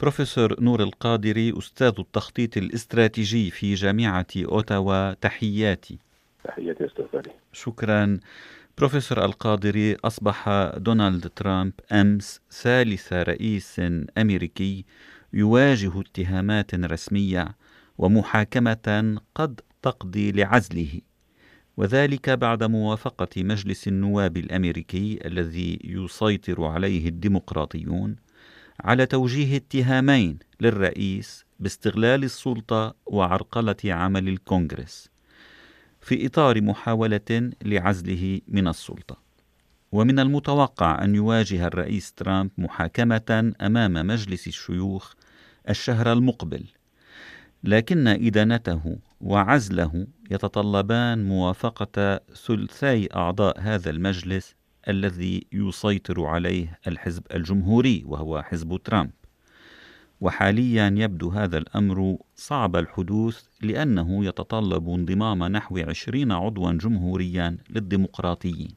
بروفيسور نور القادري أستاذ التخطيط الاستراتيجي في جامعة أوتاوا. تحياتي. تحياتي أستاذ شكرا. بروفيسور القادري أصبح دونالد ترامب أمس ثالث رئيس أمريكي يواجه اتهامات رسمية ومحاكمة قد تقضي لعزله وذلك بعد موافقة مجلس النواب الأمريكي الذي يسيطر عليه الديمقراطيون على توجيه اتهامين للرئيس باستغلال السلطة وعرقلة عمل الكونغرس في إطار محاولة لعزله من السلطة. ومن المتوقع أن يواجه الرئيس ترامب محاكمة أمام مجلس الشيوخ الشهر المقبل لكن إدانته وعزله يتطلبان موافقة ثلثي أعضاء هذا المجلس الذي يسيطر عليه الحزب الجمهوري وهو حزب ترامب وحاليا يبدو هذا الأمر صعب الحدوث لأنه يتطلب انضمام نحو عشرين عضوا جمهوريا للديمقراطيين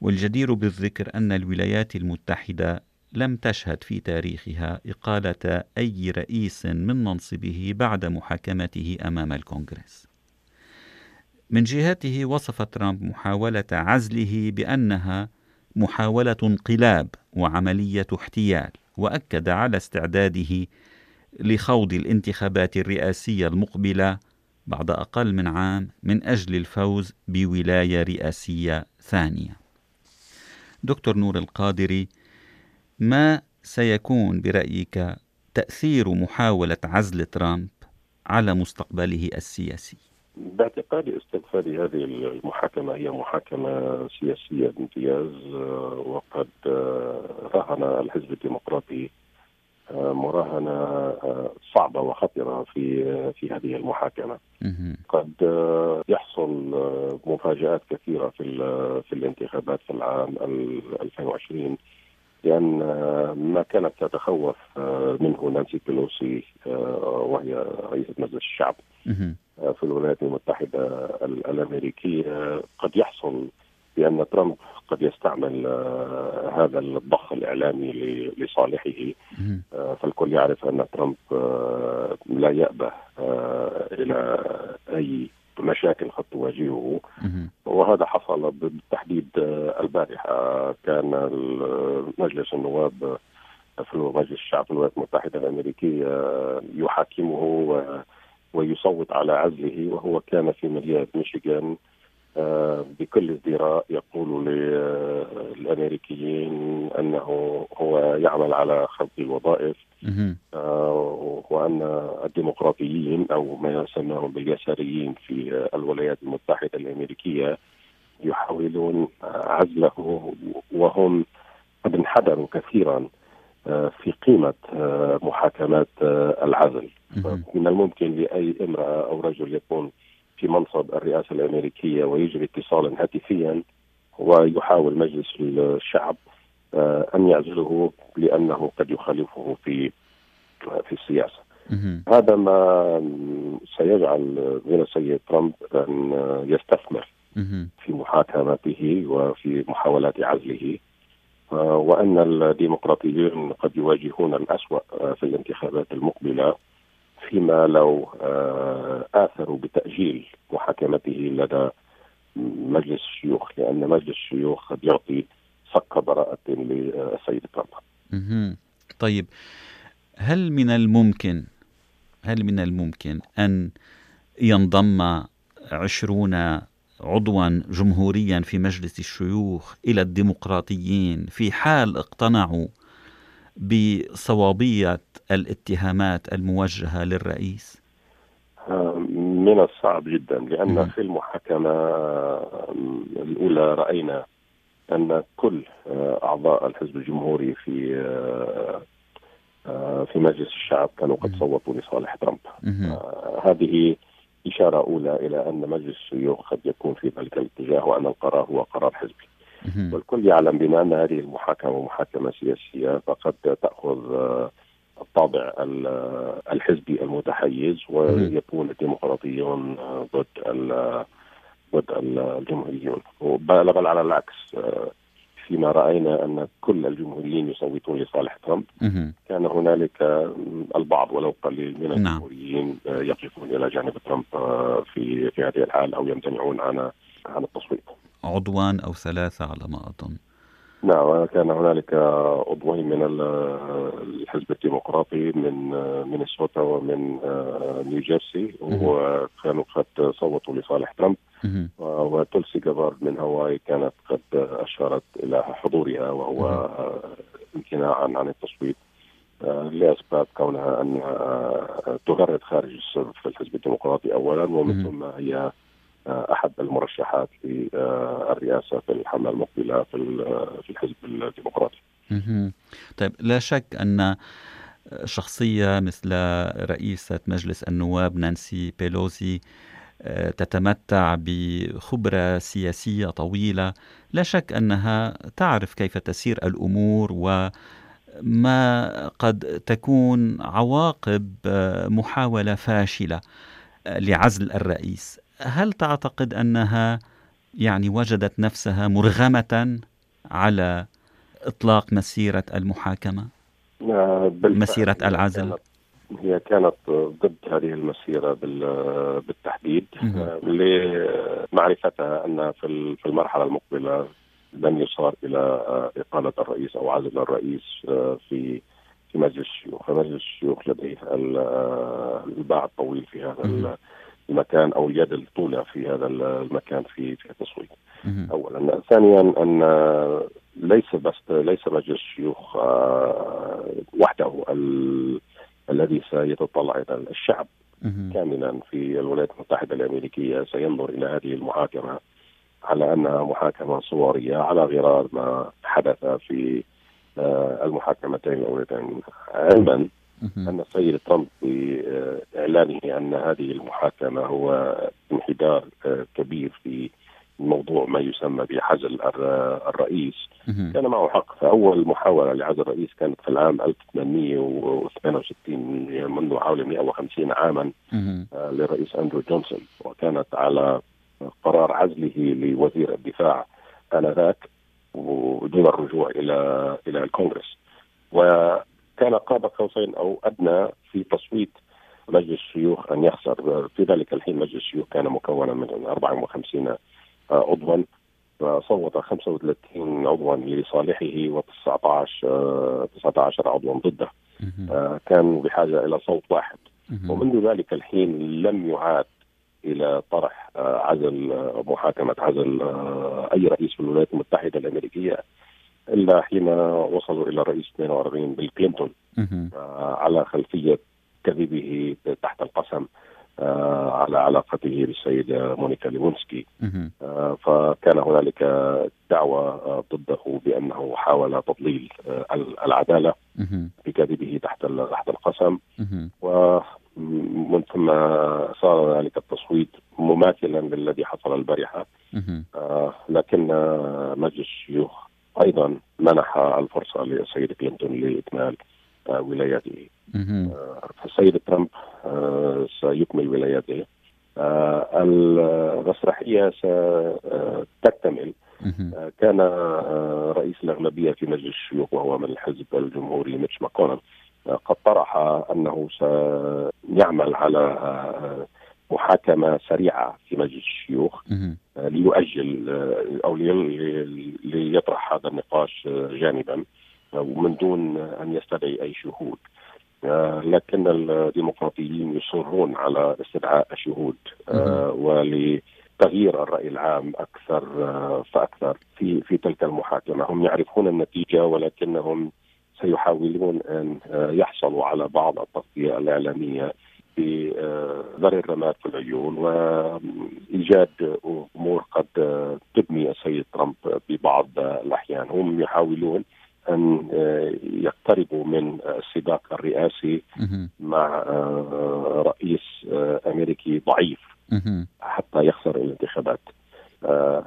والجدير بالذكر أن الولايات المتحدة لم تشهد في تاريخها إقالة أي رئيس من منصبه بعد محاكمته أمام الكونغرس. من جهته وصف ترامب محاولة عزله بأنها محاولة انقلاب وعملية احتيال، وأكد على استعداده لخوض الانتخابات الرئاسية المقبلة بعد أقل من عام من أجل الفوز بولاية رئاسية ثانية. دكتور نور القادري ما سيكون برأيك تأثير محاولة عزل ترامب على مستقبله السياسي؟ باعتقادي فادي هذه المحاكمة هي محاكمة سياسية بامتياز وقد راهن الحزب الديمقراطي مراهنة صعبة وخطرة في في هذه المحاكمة. قد يحصل مفاجآت كثيرة في في الانتخابات في العام 2020 لأن ما كانت تتخوف منه نانسي بيلوسي وهي رئيسة مجلس الشعب في الولايات المتحدة الأمريكية. قد يحصل بأن ترامب قد يستعمل هذا الضخ الإعلامي لصالحه. فالكل يعرف أن ترامب لا يأبه إلى أي مشاكل قد تواجهه. وهذا حصل بالتحديد البارحة. كان مجلس النواب في مجلس الشعب في الولايات المتحدة الأمريكية يحاكمه ويصوت على عزله وهو كان في مدينة ميشيغان. بكل ازدراء يقول للامريكيين أنه هو يعمل على خلق الوظائف وأن الديمقراطيين أو ما يسمون باليساريين في الولايات المتحدة الأمريكية يحاولون عزله وهم قد انحدروا كثيرا في قيمة محاكمات العزل. من الممكن لأي امرأة أو رجل يكون في منصب الرئاسة الأمريكية ويجري اتصالا هاتفيا ويحاول مجلس الشعب أن يعزله لأنه قد يخالفه في في السياسة. هذا ما سيجعل من السيد ترامب أن يستثمر في محاكمته وفي محاولات عزله وأن الديمقراطيين قد يواجهون الأسوأ في الانتخابات المقبلة. فيما لو آثروا بتأجيل محاكمته لدى مجلس الشيوخ لأن مجلس الشيوخ قد يعطي صك براءة للسيد ترامب. طيب هل من الممكن هل من الممكن أن ينضم عشرون عضوا جمهوريا في مجلس الشيوخ إلى الديمقراطيين في حال اقتنعوا بصوابية الاتهامات الموجهة للرئيس؟ من الصعب جدا لأن م. في المحاكمة الأولى رأينا أن كل أعضاء الحزب الجمهوري في في مجلس الشعب كانوا قد صوتوا لصالح ترامب هذه إشارة أولى إلى أن مجلس الشيوخ قد يكون في ذلك الاتجاه وأن القرار هو قرار حزبي والكل يعلم بما ان هذه المحاكمة محاكمه سياسية فقد تأخذ الطابع الحزبي المتحيز ويكون الديمقراطيون ضد ضد الجمهوريون. بل على العكس فيما رأينا أن كل الجمهوريين يصوتون لصالح ترامب. كان هنالك البعض ولو قليل من نعم. الجمهوريين يقفون إلى جانب ترامب في في هذه الحال أو يمتنعون عن عن التصويت. عضوان أو ثلاثة على ما أظن. نعم كان هنالك عضوين من الحزب الديمقراطي من مينيسوتا ومن نيوجيرسي وكانوا قد صوتوا لصالح ترامب. وتولسي جابارد من هاواي كانت قد أشارت إلى حضورها وهو امتناعا عن التصويت لأسباب كونها ان تغرد خارج السرب في الحزب الديمقراطي اولا ومن ثم هي احد المرشحات للرئاسة في الحملة المقبلة في في الحزب الديمقراطي. طيب لا شك أن شخصية مثل رئيسة مجلس النواب نانسي بيلوزي آه، تتمتع بخبرة سياسية طويلة. لا شك أنها تعرف كيف تسير الأمور وما قد تكون عواقب آه، محاولة فاشلة آه، لعزل الرئيس. هل تعتقد أنها يعني وجدت نفسها مرغمة على إطلاق مسيرة المحاكمة؟ مسيرة العزل؟ هي كانت ضد هذه المسيرة بالتحديد لمعرفتها أن في المرحلة المقبلة لن يصار إلى إقالة الرئيس أو عزل الرئيس في في مجلس الشيوخ، فمجلس الشيوخ لديه الباع الطويل في هذا المكان أو اليد الطولى في هذا المكان في في التصويت. اولا، ثانيا أن ليس بس ليس مجلس الشيوخ آه، وحده الذي سيتطلع إلى الشعب كاملا في الولايات المتحدة الأمريكية. سينظر إلى هذه المحاكمة على أنها محاكمة صورية على غرار ما حدث في آه، المحاكمتين الاولتين علما أن السيد ترامب باعلانه أن هذه المحاكمة هو انحدار آه، كبير في موضوع ما يسمى بحزل الرئيس. كان معه حق. فأول محاولة لعزل الرئيس كانت في العام 1868 منذ حوالي 150 عاما آه، للرئيس أندرو جونسون. وكانت على قرار عزله لوزير الدفاع آنذاك ودون الرجوع إلى إلى الكونغرس. وكان قاب قوسين أو أدنى في تصويت مجلس الشيوخ أن يخسر. في ذلك الحين مجلس الشيوخ كان مكونا من 54 عضوا. صوت 35 عضوا لصالحه و19 19 عضوا ضده. آه، كانوا بحاجة إلى صوت واحد. ومنذ ذلك الحين لم يعاد إلى طرح آه، عزل آه، محاكمة عزل أي رئيس في الولايات المتحدة الأمريكية. إلا حين وصلوا إلى الرئيس 42 بيل كلينتون. على خلفية كذبه تحت القسم آه، على علاقته بالسيدة مونيكا ليفونسكي. آه، فكان هنالك دعوة آه، ضده بأنه حاول تضليل العدالة بكذبه تحت تحت القسم. ومن ثم صار ذلك التصويت مماثلا للذي حصل البارحة. لكن مجلس الشيوخ أيضا منح الفرصة للسيد كلينتون لإكمال ولاياته. فالسيد ترامب آه، سيكمل ولايته آه، المسرحية ستكتمل آه، كان رئيس الأغلبية في مجلس الشيوخ وهو من الحزب الجمهوري ميتش ماكونل قد طرح أنه سيعمل على محاكمه سريعة في مجلس الشيوخ ليؤجل أو ليطرح هذا النقاش جانبا ومن دون أن يستدعي أي شهود. آه، لكن الديمقراطيين يصرون على استدعاء الشهود آه، ولتغيير الرأي العام أكثر آه، فأكثر في في تلك المحاكمة، هم يعرفون النتيجة ولكنهم سيحاولون أن يحصلوا على بعض التغطية الإعلامية بذر الرماد في العيون وإيجاد أمور قد تبني السيد ترامب ببعض الأحيان، هم يحاولون أن آه، يقتربوا من السباق الرئاسي مع آه، رئيس آه، أمريكي ضعيف حتى يخسر الانتخابات.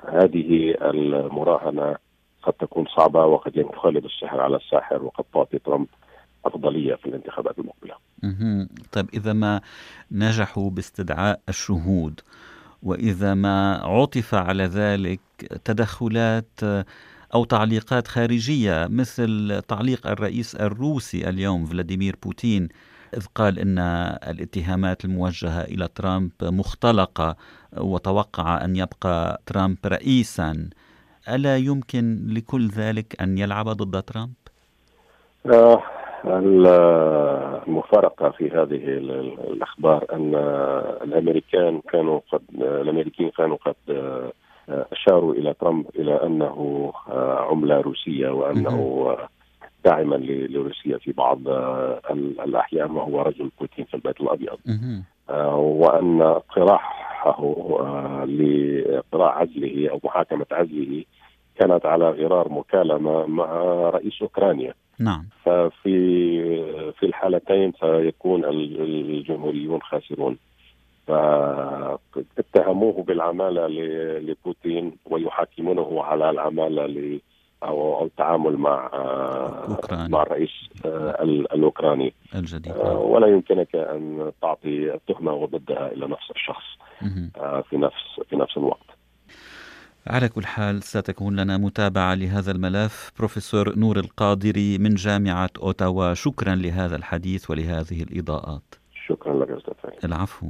هذه المراهنة قد تكون صعبة وقد ينقلب السحر على الساحر وقد تعطي ترامب أفضلية في الانتخابات المقبلة. طيب إذا ما نجحوا باستدعاء الشهود وإذا ما عطف على ذلك تدخلات أو تعليقات خارجية مثل تعليق الرئيس الروسي اليوم فلاديمير بوتين إذ قال إن الاتهامات الموجهة إلى ترامب مختلقة وتوقع أن يبقى ترامب رئيسا ألا يمكن لكل ذلك أن يلعب ضد ترامب؟ آه المفارقة في هذه الأخبار أن الأمريكان كانوا قد الأمريكيين كانوا قد أشاروا إلى ترامب إلى أنه عملة روسية وأنه داعما لروسيا في بعض الأحيان وهو رجل بوتين في البيت الأبيض. وأن اقتراحه لاقتراح عزله أو محاكمة عزله كانت على غرار مكالمة مع رئيس أوكرانيا. نعم. ففي في الحالتين سيكون الجمهوريون خاسرون. فاتهموه بالعمالة لبوتين ويحاكمونه على العمالة أو التعامل مع أوكراني. مع الرئيس الأوكراني. الجديد. ولا يمكنك أن تعطي التهمة ضدها إلى نفس الشخص. في نفس في نفس الوقت. على كل حال ستكون لنا متابعة لهذا الملف. بروفيسور نور القادري من جامعة أوتاوا شكرا لهذا الحديث ولهذه الإضاءات. شكرا لك أستاذ العفو.